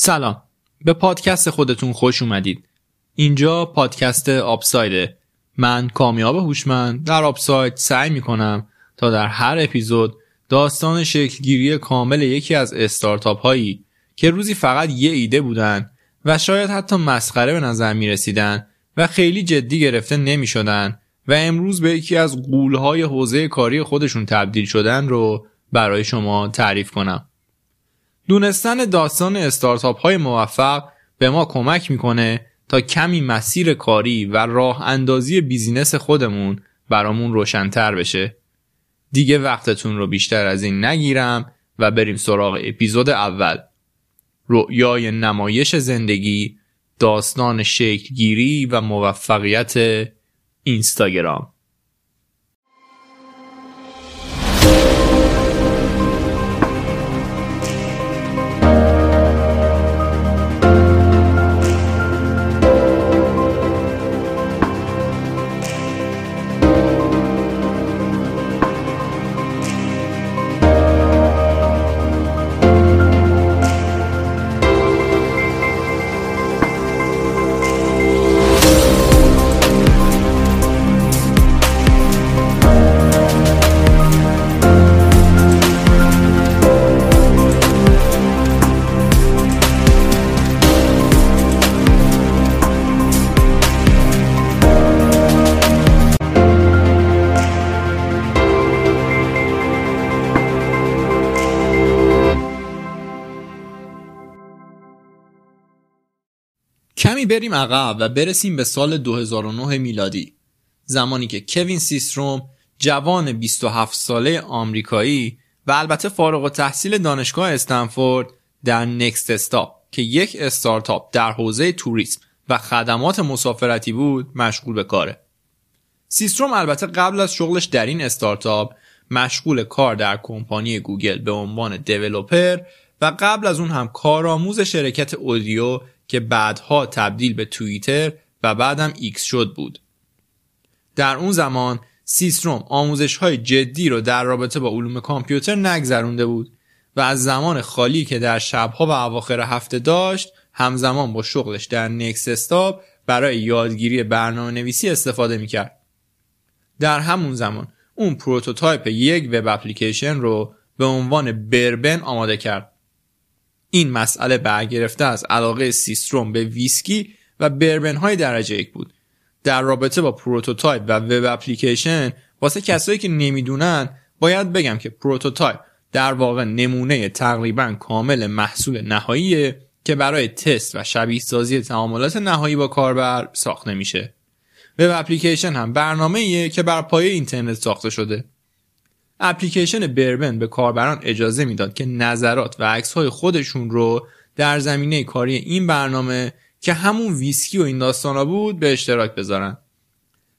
سلام. به پادکست خودتون خوش اومدید. اینجا پادکست آپسایده. من کامیاب هوشمند در آپساید سعی می‌کنم تا در هر اپیزود داستان شکلگیری کامل یکی از استارتاپ هایی که روزی فقط یه ایده بودن و شاید حتی مسخره به نظر می رسیدن و خیلی جدی گرفته نمی شدن و امروز به یکی از قولهای حوزه کاری خودشون تبدیل شدن رو برای شما تعریف کنم. دونستن داستان استارتاپ های موفق به ما کمک می‌کنه تا کمی مسیر کاری و راه اندازی بیزینس خودمون برامون روشنتر بشه. دیگه وقتتون رو بیشتر از این نگیرم و بریم سراغ اپیزود اول. رؤیای نمایش زندگی داستان شکلگیری و موفقیت اینستاگرام بریم عقب و برسیم به سال 2009 میلادی زمانی که کوین سیستروم جوان 27 ساله آمریکایی و البته فارغ التحصیل دانشگاه استنفورد در نکست استاپ که یک استارتاپ در حوزه توریسم و خدمات مسافرتی بود مشغول به کاره. سیستروم البته قبل از شغلش در این استارتاپ مشغول کار در کمپانی گوگل به عنوان developer و قبل از اون هم کارآموز شرکت اودیو که بعدها تبدیل به توییتر و بعدم ایکس شد بود. در اون زمان سیستروم آموزش های جدی رو در رابطه با علوم کامپیوتر نگذرونده بود و از زمان خالی که در شبها و اواخر هفته داشت همزمان با شغلش در نکست استاپ برای یادگیری برنامه نویسی استفاده می‌کرد. در همون زمان اون prototype یک web application رو به عنوان بربن آماده کرد این مسئله برگرفته از علاقه سیستروم به ویسکی و بربن های درجه یک بود. در رابطه با prototype و web application واسه کسایی که نمی‌دونن باید بگم که prototype در واقع نمونه تقریبا کامل محصول نهاییه که برای تست و شبیه سازی تعاملات نهایی با کاربر ساخته میشه. web application هم برنامه‌ایه که بر پایه اینترنت ساخته شده. اپلیکیشن بربن به کاربران اجازه می‌داد که نظرات و عکسهای خودشون رو در زمینه کاری این برنامه که همون ویسکی و این داستانا بود به اشتراک بذارن.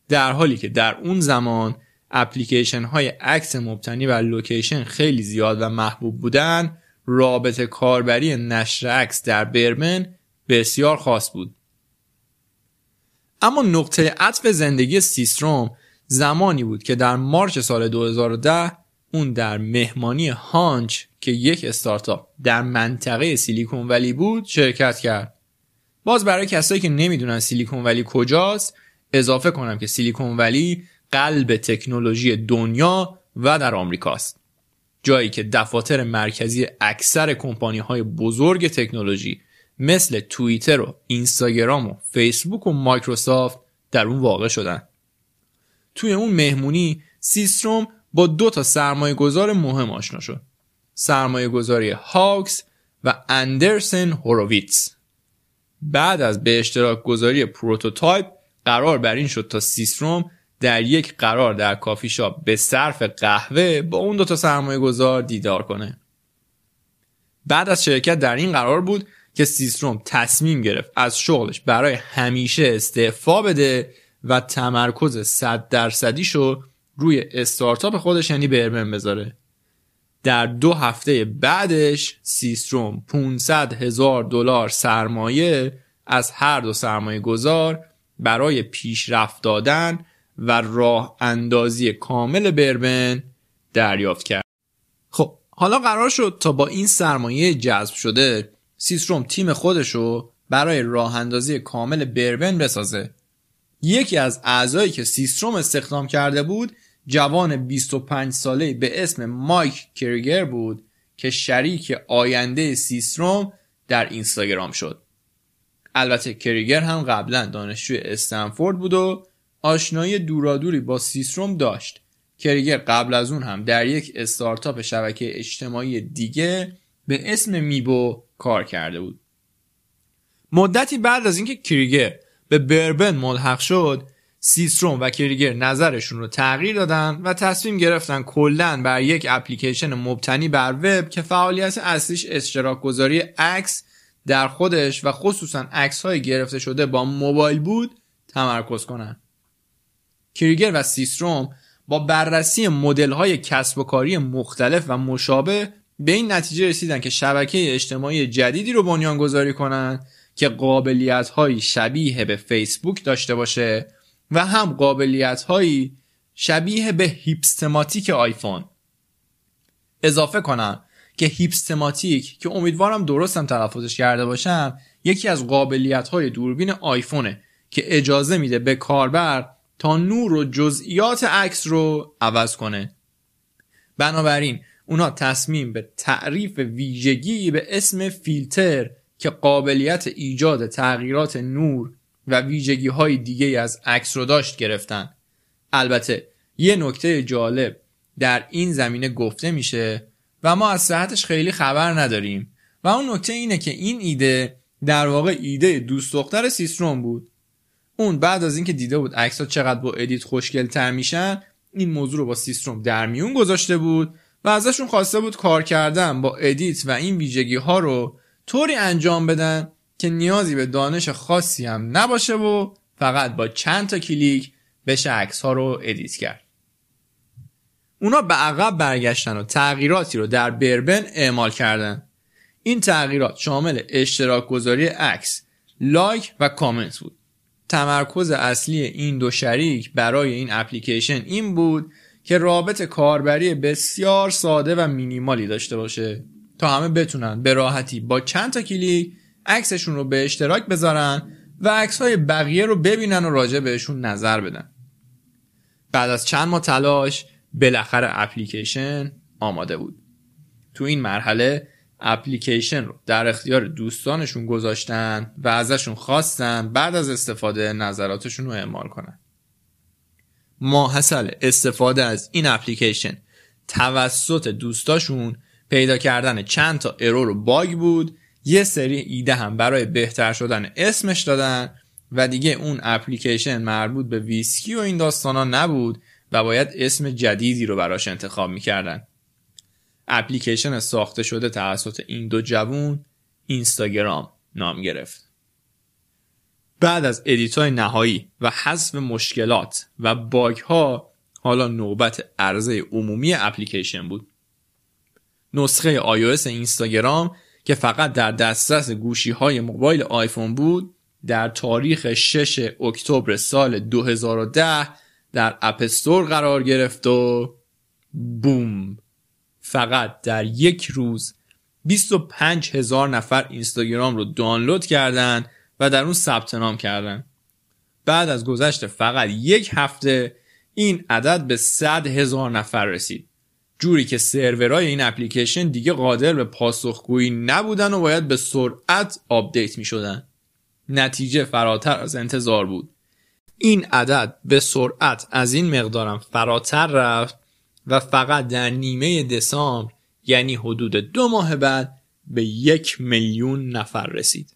در حالی که در اون زمان اپلیکیشن های عکس مبتنی بر location خیلی زیاد و محبوب بودن رابط کاربری نشر عکس در بربن بسیار خاص بود. اما نقطه عطف زندگی سیستروم زمانی بود که در مارچ سال 2010 اون در مهمانی هانچ که یک استارتاپ در منطقه سیلیکون ولی بود شرکت کرد. باز برای کسایی که نمی‌دونن سیلیکون ولی کجاست اضافه کنم که سیلیکون ولی قلب تکنولوژی دنیا و در آمریکاست. جایی که دفاتر مرکزی اکثر کمپانی های بزرگ تکنولوژی مثل توییتر و اینستاگرام و فیسبوک و مایکروسافت در اون واقع شدن. توی اون مهمونی سیستروم با دو تا سرمایه گذار مهم آشنا شد. سرمایه گذاری هاکس و اندرسن هوروویتس بعد از به اشتراک گذاری prototype قرار بر این شد تا سیستروم در یک قرار در کافی شاپ به صرف قهوه با اون دوتا سرمایه گذار دیدار کنه. بعد از شرکت در این قرار بود که سیستروم تصمیم گرفت از شغلش برای همیشه استعفا بده و تمرکز 100 درصدیشو روی استارتاپ خودش یعنی برمن بذاره. در دو هفته بعدش سیستروم 500 هزار دلار سرمایه از هر دو سرمایه گذار برای پیشرفت دادن و راه اندازی کامل بربن دریافت کرد. خب حالا قرار شد تا با این سرمایه جذب شده سیستروم تیم خودشو برای راه اندازی کامل بربن بسازه. یکی از اعضایی که سیستروم استخدام کرده بود جوان 25 ساله به اسم مایک کریگر بود که شریک آینده سیستروم در اینستاگرام شد. البته کریگر هم قبلا دانشجوی استنفورد بود و آشنایی دورادوری با سیستروم داشت. کریگر قبل از اون هم در یک استارتاپ شبکه اجتماعی دیگه به اسم میبو کار کرده بود. مدتی بعد از اینکه کریگر به بربن ملحق شد سیستروم و کریگر نظرشون رو تغییر دادن و تصمیم گرفتن کلا بر یک اپلیکیشن مبتنی بر وب که فعالیت اصلیش اشتراک گذاری عکس در خودش و خصوصا عکس های گرفته شده با موبایل بود تمرکز کنن. کریگر و سیستروم با بررسی مدل های کسب و کاری مختلف و مشابه به این نتیجه رسیدن که شبکه اجتماعی جدیدی رو بنیان گذاری کنن که قابلیت های شبیه به فیسبوک داشته باشه و هم قابلیت هایی شبیه به هیپستماتیک آیفون. اضافه کنم که هیپستماتیک که امیدوارم درستم تلفظش کرده باشم یکی از قابلیت های دوربین آیفونه که اجازه میده به کاربر تا نور و جزئیات عکس رو عوض کنه. بنابراین اونا تصمیم به تعریف ویژگی به اسم فیلتر که قابلیت ایجاد تغییرات نور و ویژگی های دیگه از عکس رو داشت گرفتن. البته یه نکته جالب در این زمینه گفته میشه و ما از صحتش خیلی خبر نداریم و اون نکته اینه که این ایده در واقع ایده دوست دختر سیستروم بود. اون بعد از اینکه دیده بود عکس ها چقدر با edit خوشگل تر میشن این موضوع رو با سیستروم در میون گذاشته بود و ازشون خواسته بود کار کردن با edit و این ویژگی ها رو طوری انجام بدن که نیازی به دانش خاصی هم نباشه و فقط با چند تا کلیک بشه عکس ها رو edit کرد. اونا به عقب برگشتن و تغییراتی رو در بربن اعمال کردن. این تغییرات شامل اشتراک گذاری عکس لایک و کامنت بود. تمرکز اصلی این دو شریک برای این اپلیکیشن این بود که رابط کاربری بسیار ساده و مینیمالی داشته باشه. تا همه بتونن به راحتی با چند تا کلیک عکسشون رو به اشتراک بذارن و عکس های بقیه رو ببینن و راجع بهشون نظر بدن. بعد از چند ماه تلاش بالاخره اپلیکیشن آماده بود. تو این مرحله اپلیکیشن رو در اختیار دوستانشون گذاشتن و ازشون خواستن بعد از استفاده نظراتشون رو اعمال کنن. ماحصل استفاده از این اپلیکیشن توسط دوستاشون پیدا کردن چند تا ارور و باگ بود. یه سری ایده هم برای بهتر شدن اسمش دادن و دیگه اون اپلیکیشن مربوط به ویسکی و این داستانا نبود و باید اسم جدیدی رو براش انتخاب می‌کردن. اپلیکیشن ساخته شده توسط این دو جوون اینستاگرام نام گرفت. بعد از های نهایی و حذف مشکلات و باگ ها حالا نوبت عرضه عمومی اپلیکیشن بود. نسخه iOS اینستاگرام که فقط در دسترس گوشی های موبایل آیفون بود در تاریخ 6 اکتبر سال 2010 در اپستور قرار گرفت و بوم. فقط در یک روز 25 هزار نفر اینستاگرام رو دانلود کردن و در اون ثبت نام کردن. بعد از گذشت فقط یک هفته این عدد به 100 هزار نفر رسید. جوری که سرورهای این اپلیکیشن دیگه قادر به پاسخگویی نبودن و باید به سرعت update می شدن. نتیجه فراتر از انتظار بود. این عدد به سرعت از این مقدارم فراتر رفت و فقط در نیمه دسامبر یعنی حدود دو ماه بعد به یک میلیون نفر رسید.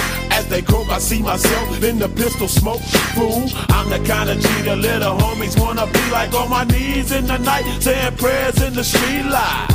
As they croak, I see myself in the pistol smoke. Fool, I'm the kind of G the little homies wanna be like on my knees in the night, saying prayers in the street light.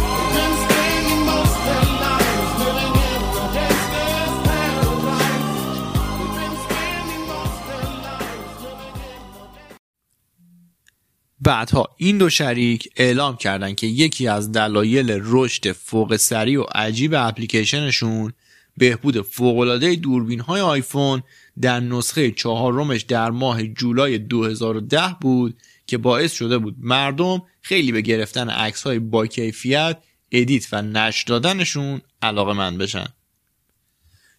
بعدها این دو شریک اعلام کردند که یکی از دلایل رشد فوق سریع و عجیب اپلیکیشنشون بهبود فوقالعاده دوربین های آیفون در نسخه چهارمش در ماه جولای 2010 بود که باعث شده بود مردم خیلی به گرفتن عکس های با کیفیت edit و نشر دادنشون علاقه‌مند بشن.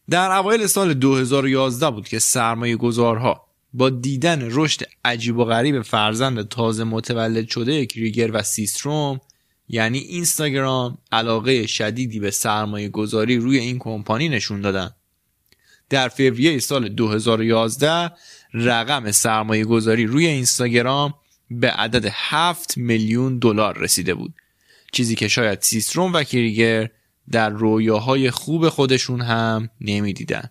در اوایل سال 2011 بود که سرمایه گذارها با دیدن رشد عجیب و غریب فرزند تازه متولد شده کریگر و سیستروم یعنی اینستاگرام علاقه شدیدی به سرمایه گذاری روی این کمپانی نشون دادن. در فوریه سال 2011 رقم سرمایه گذاری روی اینستاگرام به عدد 7 میلیون دلار رسیده بود. چیزی که شاید سیستروم و کریگر در رویاهای خوب خودشون هم نمی‌دیدن.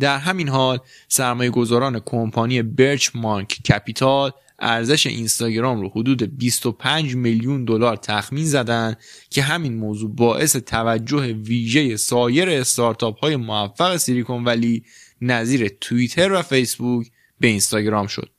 در همین حال سرمایه گذاران کمپانی برچ مارک کپیتال ارزش اینستاگرام رو حدود 25 میلیون دلار تخمین زدن که همین موضوع باعث توجه ویژه سایر استارتاپ های موفق سیلیکون ولی نظیر توییتر و فیسبوک به اینستاگرام شد.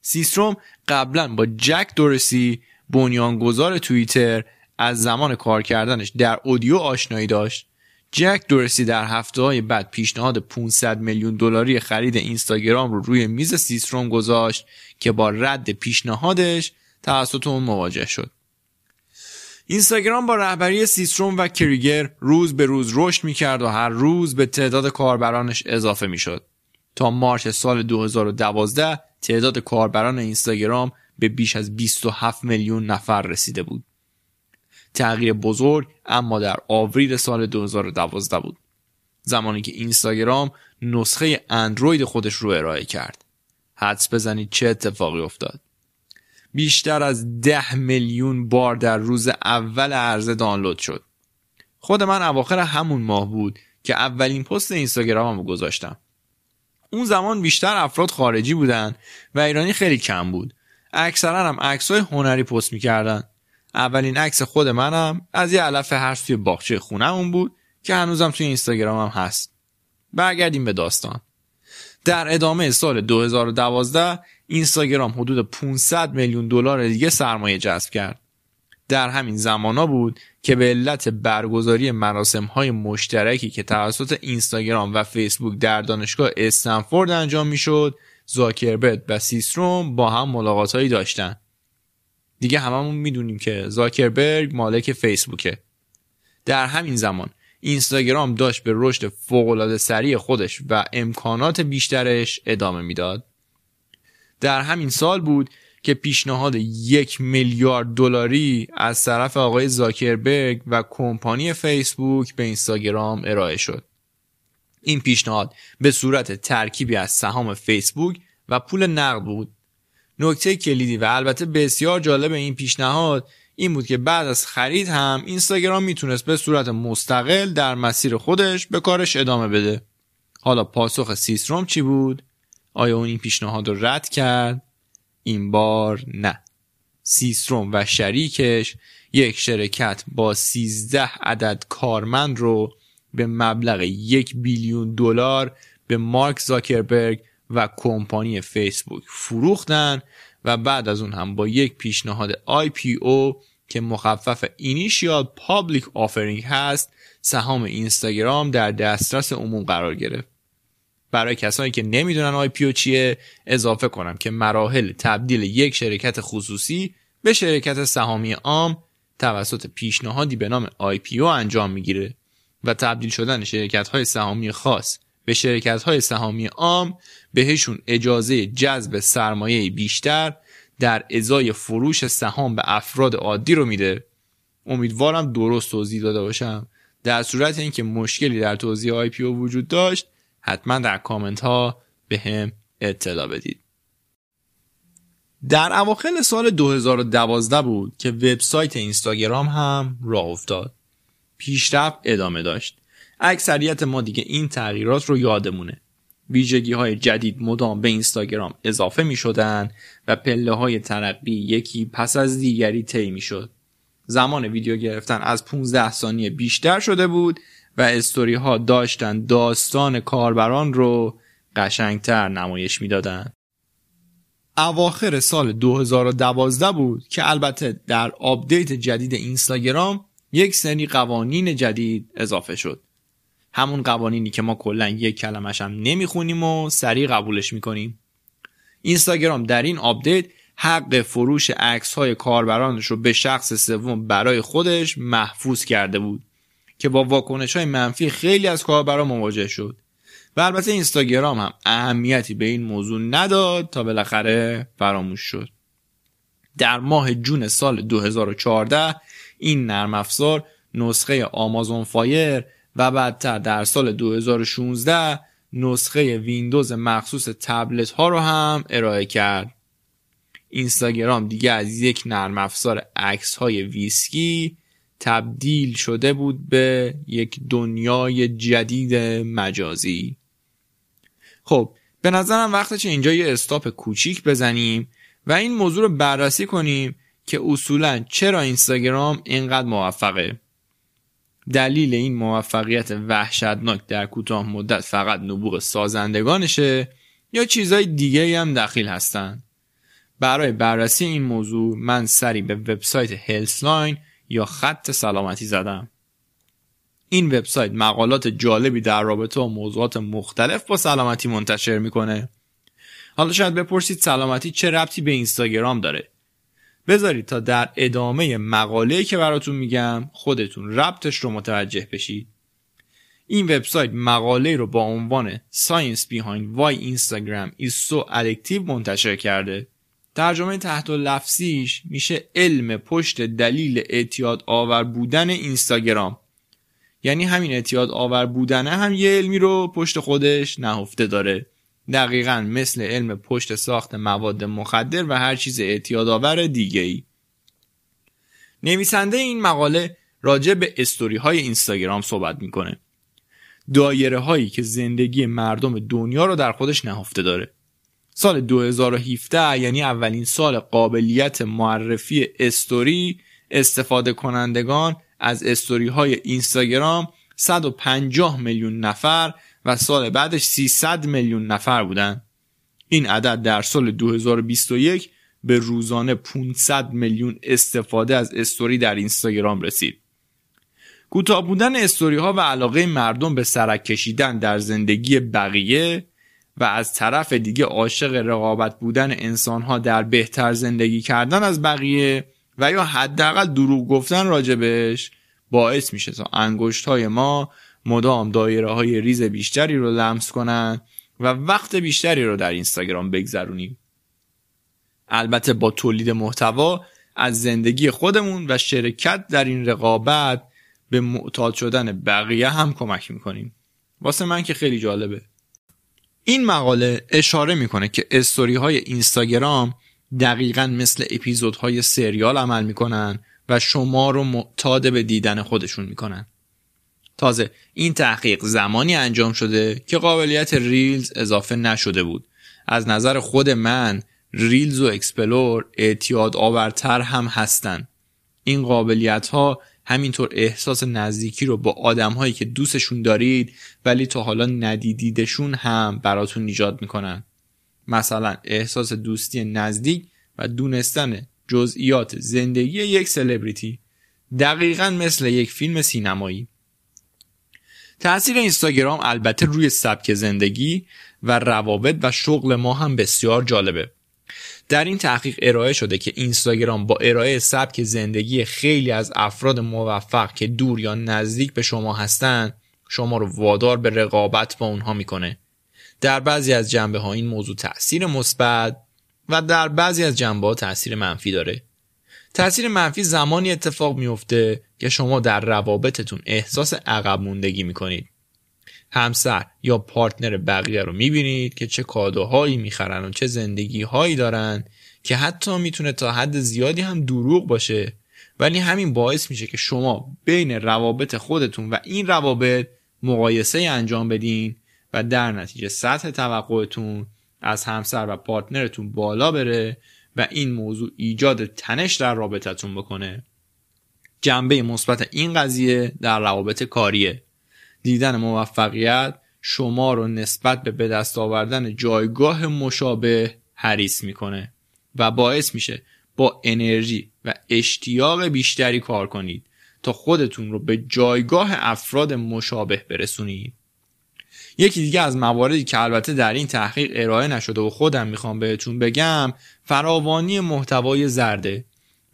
سیستروم قبلا با جک دورسی بنیانگذار توییتر از زمان کار کردنش در اودیو آشنایی داشت جک دورسی در هفته های بعد پیشنهاد 500 میلیون دلاری خرید اینستاگرام رو روی میز سیستروم گذاشت که با رد پیشنهادش توسط اون مواجه شد. اینستاگرام با رهبری سیستروم و کریگر روز به روز رشد می‌کرد و هر روز به تعداد کاربرانش اضافه می‌شد. تا مارچ سال 2012 تعداد کاربران اینستاگرام به بیش از 27 میلیون نفر رسیده بود. تغییر بزرگ اما در آوریل سال 2012 بود. زمانی که اینستاگرام نسخه اندروید خودش رو ارائه کرد. حدس بزنید چه اتفاقی افتاد. بیشتر از ده میلیون بار در روز اول عرضه دانلود شد. خود من اواخر همون ماه بود که اولین پست اینستاگرامم گذاشتم. اون زمان بیشتر افراد خارجی بودن و ایرانی خیلی کم بود. اکثرا هم عکسای هنری پست می‌کردن. اولین عکس خود منم از یه علف هرس توی باغچه خونهمون بود که هنوزم توی اینستاگرامم هست. برگردیم به داستان. در ادامه سال 2012 اینستاگرام حدود 500 میلیون دلار دیگه سرمایه جذب کرد. در همین زمانا بود که به علت برگزاری مراسم های مشترکی که توسط اینستاگرام و فیسبوک در دانشگاه استنفورد انجام می‌شد زاکربرگ و سیستروم با هم ملاقات هایی داشتن دیگه هممون می‌دونیم که زاکربرگ مالک فیسبوکه. در همین زمان اینستاگرام داشت به رشد فوقالعاده سریع خودش و امکانات بیشترش ادامه می‌داد. در همین سال بود که پیشنهاد یک میلیارد دلاری از طرف آقای زاکربرگ و کمپانی فیسبوک به اینستاگرام ارائه شد. این پیشنهاد به صورت ترکیبی از سهام فیسبوک و پول نقد بود. نکته کلیدی و البته بسیار جالب این پیشنهاد این بود که بعد از خرید هم اینستاگرام می‌تونست به صورت مستقل در مسیر خودش به کارش ادامه بده. حالا پاسخ سیستروم چی بود؟ آیا اون این پیشنهاد رو رد کرد؟ این بار نه. سیستروم و شریکش یک شرکت با 13 عدد کارمند رو به مبلغ یک بیلیون دلار به مارک زاکربرگ و کمپانی فیسبوک فروختن و بعد از اون هم با یک پیشنهاد IPO که مخفف Initial Public Offering هست سهام اینستاگرام در دسترس عموم قرار گرفت. برای کسانی که نمی‌دونن IPO چیه اضافه کنم که مراحل تبدیل یک شرکت خصوصی به شرکت سهامی عام توسط پیشنهادی به نام IPO انجام می‌گیره و تبدیل شدن شرکت های سهامی خاص به شرکت های سهامی عام بهشون اجازه جذب سرمایه بیشتر در ازای فروش سهام به افراد عادی رو میده. امیدوارم درست توضیح داده باشم. در صورت اینکه مشکلی در توضیح آی پی وجود داشت حتما در کامنت ها به هم اطلاع بدید. در اواخر سال 2012 بود که وبسایت اینستاگرام هم راه افتاد. پیشرفت ادامه داشت. اکثریت ما دیگه این تغییرات رو یادمونه ویژگی های جدید مدام به اینستاگرام اضافه می شدن و پله های ترقی یکی پس از دیگری طی می شد. زمان ویدیو گرفتن از 15 ثانیه بیشتر شده بود و استوری ها داشتن داستان کاربران رو قشنگتر نمایش می‌دادند. اواخر سال 2012 بود که البته در آپدیت جدید اینستاگرام یک سری قوانین جدید اضافه شد. همون قوانینی که ما کلا یک کلمش هم نمی‌خونیم و سریع قبولش می‌کنیم. اینستاگرام در این آپدیت حق فروش عکس های کاربرانش رو به شخص سوم برای خودش محفوظ کرده بود که با واکنش های منفی خیلی از کاربران مواجه شد و البته اینستاگرام هم اهمیتی به این موضوع نداد تا بالاخره فراموش شد در ماه جون سال 2014 این نرم افزار نسخه آمازون فایر و بعدتر در سال 2016 نسخه ویندوز مخصوص تبلت ها رو هم ارائه کرد. اینستاگرام دیگه از یک نرم افزار عکس های ویسکی تبدیل شده بود به یک دنیای جدید مجازی. خب به نظرم وقتش اینجا یه استاپ کوچیک بزنیم و این موضوع رو بررسی کنیم که اصولا چرا اینستاگرام اینقدر موفقه. دلیل این موفقیت وحشتناک در کوتاه مدت فقط نبوغ سازندگانشه یا چیزهای دیگه هم دخیل هستن؟ برای بررسی این موضوع من سری به وبسایت هلسلاین یا خط سلامتی زدم. این وبسایت مقالات جالبی در رابطه با موضوعات مختلف با سلامتی منتشر می‌کنه. حالا شاید بپرسید سلامتی چه ربطی به اینستاگرام داره؟ بذارید تا در ادامه مقاله که براتون میگم خودتون ربطش رو متوجه بشید. این وبسایت مقاله رو با عنوان Science Behind Why Instagram is so Addictive منتشر کرده. ترجمه تحت لفظیش میشه علم پشت دلیل اعتیاد آور بودن اینستاگرام. یعنی همین اعتیاد آور بودنه هم یه علمی رو پشت خودش نهفته داره. دقیقا مثل علم پشت ساخت مواد مخدر و هر چیز اعتیاد آور دیگه ای نویسنده این مقاله راجع به استوری های اینستاگرام صحبت می‌کنه. دایره هایی که زندگی مردم دنیا رو در خودش نهفته داره. سال 2017 یعنی اولین سال قابلیت معرفی استوری استفاده کنندگان از استوری های اینستاگرام 150 میلیون نفر و سال بعدش 300 میلیون نفر بودن. این عدد در سال 2021 به روزانه 500 میلیون استفاده از استوری در اینستاگرام رسید. کوتاه بودن استوری ها و علاقه مردم به سرک کشیدن در زندگی بقیه و از طرف دیگه عاشق رقابت بودن انسانها در بهتر زندگی کردن از بقیه و یا حداقل دروغ گفتن راجبش باعث میشه تا انگشت های ما مدام دایره های ریز بیشتری رو لمس کنن و وقت بیشتری رو در اینستاگرام بگذرونیم. البته با تولید محتوا از زندگی خودمون و شرکت در این رقابت به معتاد شدن بقیه هم کمک می‌کنیم. واسه من که خیلی جالبه. این مقاله اشاره می‌کنه که استوری های اینستاگرام دقیقا مثل اپیزودهای سریال عمل می‌کنن و شما رو معتاد به دیدن خودشون می‌کنن. تازه این تحقیق زمانی انجام شده که قابلیت ریلز اضافه نشده بود. از نظر خود من ریلز و اکسپلور اعتیاد آورتر هم هستن. این قابلیت ها همینطور احساس نزدیکی رو با آدم هایی که دوستشون دارید ولی تا حالا ندیدیدشون هم براتون ایجاد می‌کنن. مثلا احساس دوستی نزدیک و دونستن جزئیات زندگی یک سلبریتی دقیقا مثل یک فیلم سینمایی. تاثیر اینستاگرام البته روی سبک زندگی و روابط و شغل ما هم بسیار جالبه. در این تحقیق ارائه شده که اینستاگرام با ارائه سبک زندگی خیلی از افراد موفق که دور یا نزدیک به شما هستند شما رو وادار به رقابت با اونها می‌کنه. در بعضی از جنبه ها این موضوع تاثیر مثبت و در بعضی از جنبه ها تاثیر منفی داره. تاثیر منفی زمانی اتفاق میفته که شما در روابطتون احساس عقب موندگی می‌کنید. همسر یا پارتنر بقیه رو می‌بینید که چه کادوهایی می‌خرن و چه زندگی هایی دارن که حتی می‌تونه تا حد زیادی هم دروغ باشه. ولی همین باعث میشه که شما بین روابط خودتون و این روابط مقایسه انجام بدین و در نتیجه سطح توقعتون از همسر و پارتنرتون بالا بره و این موضوع ایجاد تنش در رابطتون بکنه. جنبه مثبت این قضیه در روابط کاریه. دیدن موفقیت شما رو نسبت به به دست آوردن جایگاه مشابه حریص می‌کنه و باعث میشه با انرژی و اشتیاق بیشتری کار کنید تا خودتون رو به جایگاه افراد مشابه برسونید. یکی دیگه از مواردی که البته در این تحقیق ارائه نشده و خودم می‌خوام بهتون بگم فراوانی محتوای زرده.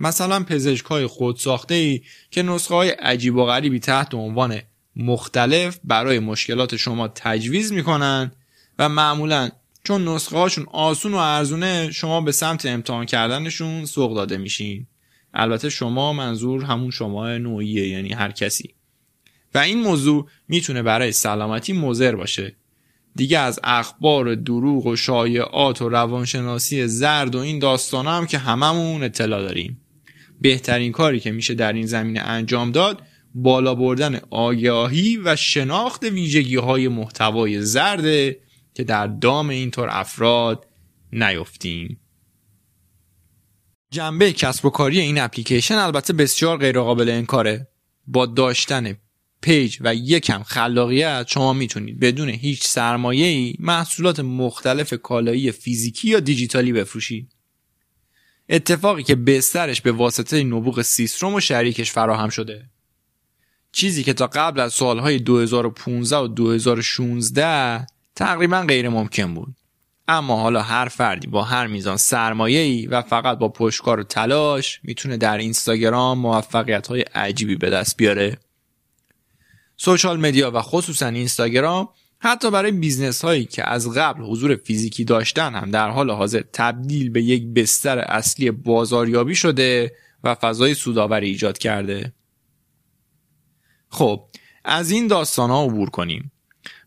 مثلا پزشک های خودساخته ای که نسخه های عجیب و غریبی تحت عنوان مختلف برای مشکلات شما تجویز می‌کنن و معمولا چون نسخه هاشون آسون و ارزونه شما به سمت امتحان کردنشون سوق داده میشین. البته شما منظور همون شما نوعیه یعنی هر کسی. و این موضوع می‌تونه برای سلامتی مضر باشه. دیگه از اخبار دروغ و شایعات و روانشناسی زرد و این داستان هم که هممون اطلاع داریم. بهترین کاری که میشه در این زمینه انجام داد بالا بردن آگاهی و شناخت ویژگی های محتوای زرده که در دام اینطور افراد نیفتیم. جنبه کسب و کاری این اپلیکیشن البته بسیار غیرقابل انکاره. با داشتن پیج و یکم خلاقیت شما می‌تونید بدون هیچ سرمایه ای محصولات مختلف کالایی فیزیکی یا دیجیتالی بفروشید. اتفاقی که بسترش به واسطه نبوغ سیستروم و شریکش فراهم شده. چیزی که تا قبل از سالهای 2015 و 2016 تقریبا غیر ممکن بود. اما حالا هر فردی با هر میزان سرمایه ای و فقط با پشتکار و تلاش می‌تونه در اینستاگرام موفقیت های عجیبی به دست بیاره. social media و خصوصا اینستاگرام حتی برای business هایی که از قبل حضور فیزیکی داشتن هم در حال حاضر تبدیل به یک بستر اصلی بازاریابی شده و فضای سودآوری ایجاد کرده. خب از این داستان ها عبور کنیم.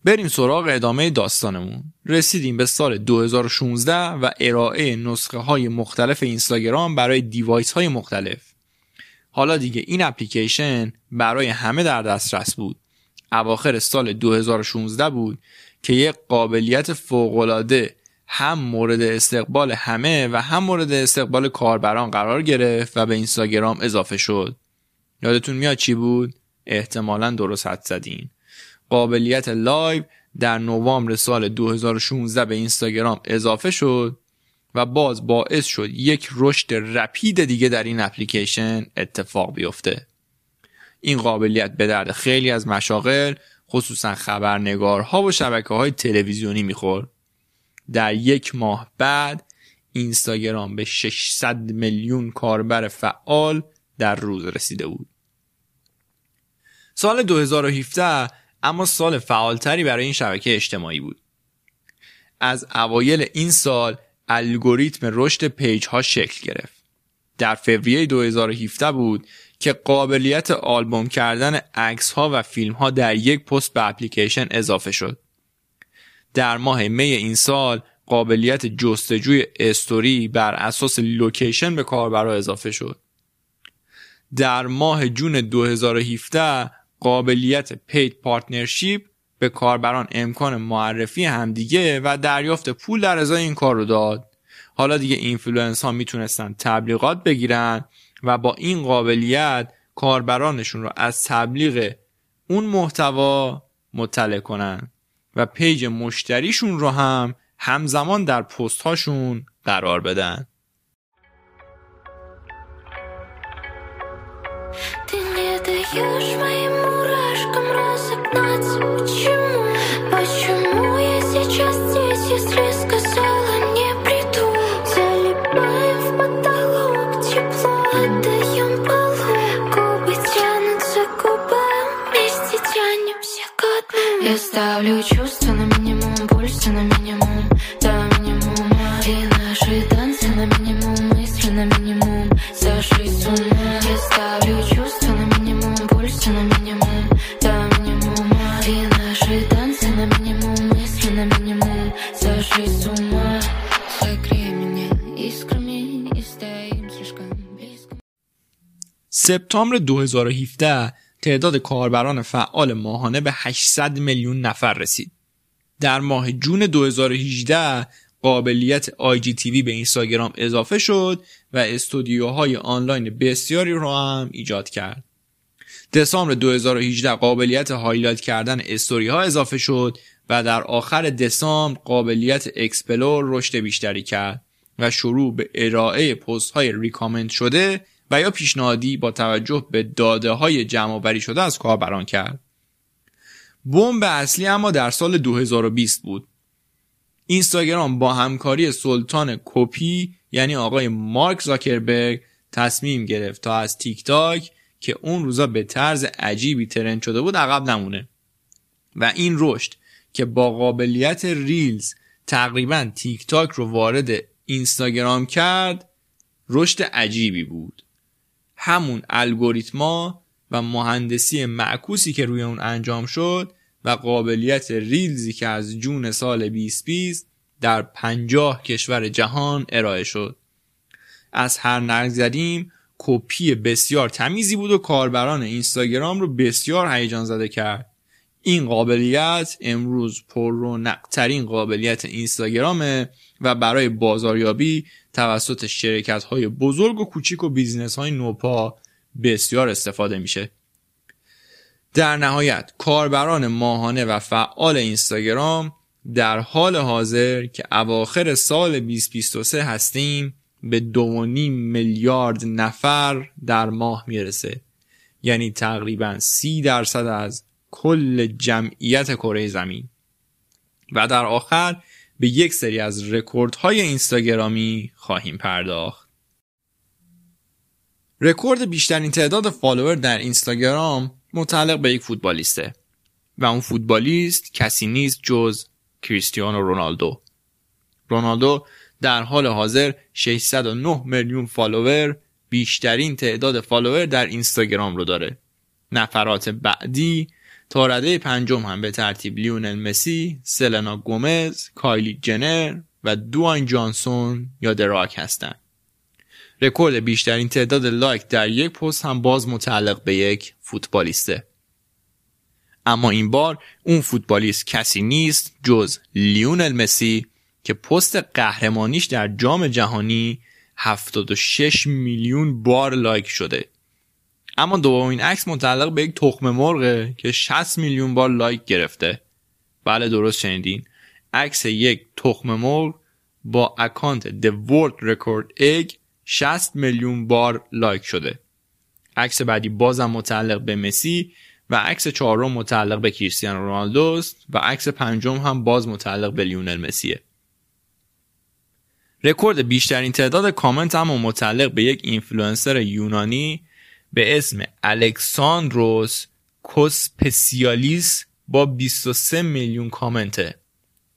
بریم سراغ ادامه داستانمون. رسیدیم به سال 2016 و ارائه نسخه های مختلف اینستاگرام برای دیوایس های مختلف. حالا دیگه این اپلیکیشن برای همه در دسترس بود. اواخر سال 2016 بود که یک قابلیت فوقالعاده هم مورد استقبال همه و هم مورد استقبال کاربران قرار گرفت و به اینستاگرام اضافه شد. یادتون میاد چی بود؟ احتمالا درست حدس زدین. قابلیت live در نوامبر سال 2016 به اینستاگرام اضافه شد و باز باعث شد یک رشد rapid دیگه در این اپلیکیشن اتفاق بیفته. این قابلیت به درد خیلی از مشاغل خصوصا خبرنگارها و شبکه های تلویزیونی می‌خورد. در یک ماه بعد اینستاگرام به 600 میلیون کاربر فعال در روز رسیده بود. سال 2017 اما سال فعالتری برای این شبکه اجتماعی بود. از اوایل این سال الگوریتم رشد پیج ها شکل گرفت. در فوریه 2017 بود که قابلیت آلبوم کردن عکس ها و فیلم ها در یک پست به اپلیکیشن اضافه شد. در ماه می این سال قابلیت جستجوی استوری بر اساس location به کاربرا اضافه شد. در ماه جون 2017 قابلیت paid partnership به کاربران امکان معرفی همدیگه و دریافت پول در ازای این کار رو داد. حالا دیگه اینفلوئنس ها می‌تونستن تبلیغات بگیرن و با این قابلیت کاربرانشون رو از تبلیغ اون محتوا مطلع کنن و پیج مشتریشون رو هم همزمان در پست هاشون قرار بدن. Я Ставлю чувства на минимум, пульсы на минимум, до минимума И наши танцы на минимум, мысли на минимум, сошли с ума. Я ставлю чувства на минимум, пульсы на минимум, до минимума И наши танцы на минимум, мысли на минимум, сошли с ума. Согрей меня искрами и стоим слишком близко. Септамбр 2017 تعداد کاربران فعال ماهانه به 800 میلیون نفر رسید. در ماه جون 2018 قابلیت IGTV به اینستاگرام اضافه شد و استودیوهای آنلاین بسیاری را هم ایجاد کرد. دسامبر 2018 قابلیت highlight کردن استوری ها اضافه شد و در آخر دسامبر قابلیت اکسپلور رشد بیشتری کرد و شروع به ارائه پست های recommend شده و یا پیشنهادی با توجه به داده های جمع شده از کاربران کرد. بمب اصلی اما در سال 2020 بود. اینستاگرام با همکاری سلطان کپی یعنی آقای مارک زاکربرگ تصمیم گرفت تا از تیک تاک که اون روزا به طرز عجیبی trend شده بود عقب نمونه و این رشد که با قابلیت ریلز تقریبا تیک تاک رو وارد اینستاگرام کرد رشد عجیبی بود همون الگوریتما و مهندسی معکوسی که روی اون انجام شد و قابلیت Reels ی که از جون سال 2020 در پنجاه کشور جهان ارائه شد. از حق نگذریم کپی بسیار تمیزی بود و کاربران اینستاگرام رو بسیار هیجان زده کرد. این قابلیت امروز پررونقترین قابلیت اینستاگرامه و برای بازاریابی توسط شرکت های بزرگ و کوچیک و business های نوپا بسیار استفاده میشه. در نهایت کاربران ماهانه و فعال اینستاگرام در حال حاضر که اواخر سال 2023 هستیم به 2.5 میلیارد نفر در ماه می‌رسه. یعنی تقریبا 30 درصد از کل جمعیت کره زمین. و در آخر به یک سری از رکوردهای اینستاگرامی خواهیم پرداخت. رکورد بیشترین تعداد فالوور در اینستاگرام متعلق به یک فوتبالیسته و اون فوتبالیست کسی نیست جز کریستیانو رونالدو. رونالدو در حال حاضر 609 میلیون فالوور بیشترین تعداد فالوور در اینستاگرام رو داره. نفرات بعدی تا رده پنجم هم به ترتیب لیونل مسی، سلنا گومز، کایلی جنر و دوان جانسون یا The Rock هستند. رکورد بیشترین تعداد لایک در یک پست هم باز متعلق به یک فوتبالیسته. اما این بار اون فوتبالیست کسی نیست جز لیونل مسی که پست قهرمانیش در جام جهانی 76 میلیون بار لایک شده اما دومین عکس متعلق به یک تخم مرغه که 60 میلیون بار لایک گرفته. بله درست شنیدین. عکس یک تخم مرغ با اکانت The World Record Egg 60 میلیون بار لایک شده. عکس بعدی بازم متعلق به مسی و عکس چهارم متعلق به کریستیانو رونالدو است و عکس پنجم هم باز متعلق به لیونل مسیه رکورد بیشترین تعداد کامنت هم متعلق به یک اینفلوئنسر یونانی به اسم الکساندروس کوپسیالیس با 23 میلیون کامنته.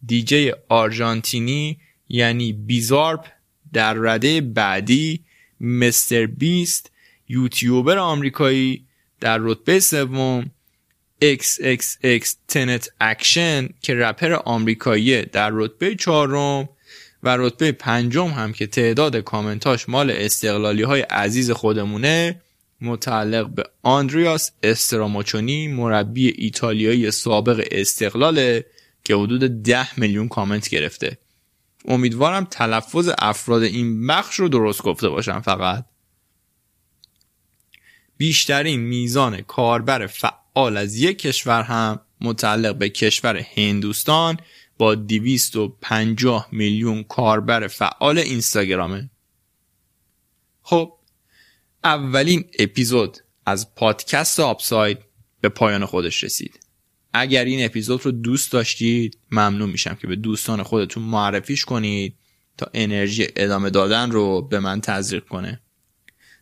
دیجی آرژانتینی یعنی بیزارپ در رده بعدی MrBeast یوتیوبر آمریکایی در رتبه سوم XXXTentacion که رپر آمریکایی در رتبه چهارم و رتبه پنجم هم که تعداد کامنتاش مال استقلالی های عزیز خودمونه. متعلق به آندریاس استراموچونی مربی ایتالیایی سابق استقلاله که حدود 10 میلیون کامنت گرفته. امیدوارم تلفظ افراد این بخش رو درست گفته باشم فقط. بیشترین میزان کاربر فعال از یک کشور هم متعلق به کشور هندوستان با 250 میلیون کاربر فعال اینستاگرامه. خب اولین اپیزود از پادکست آپساید به پایان خودش رسید. اگر این اپیزود رو دوست داشتید ممنون میشم که به دوستان خودتون معرفیش کنید تا انرژی ادامه دادن رو به من تزریق کنه.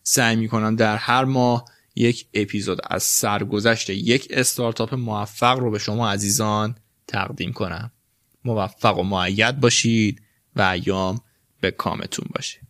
سعی می‌کنم در هر ماه یک اپیزود از سرگذشت یک استارتاپ موفق رو به شما عزیزان تقدیم کنم. موفق و معید باشید و ایام به کامتون باشه.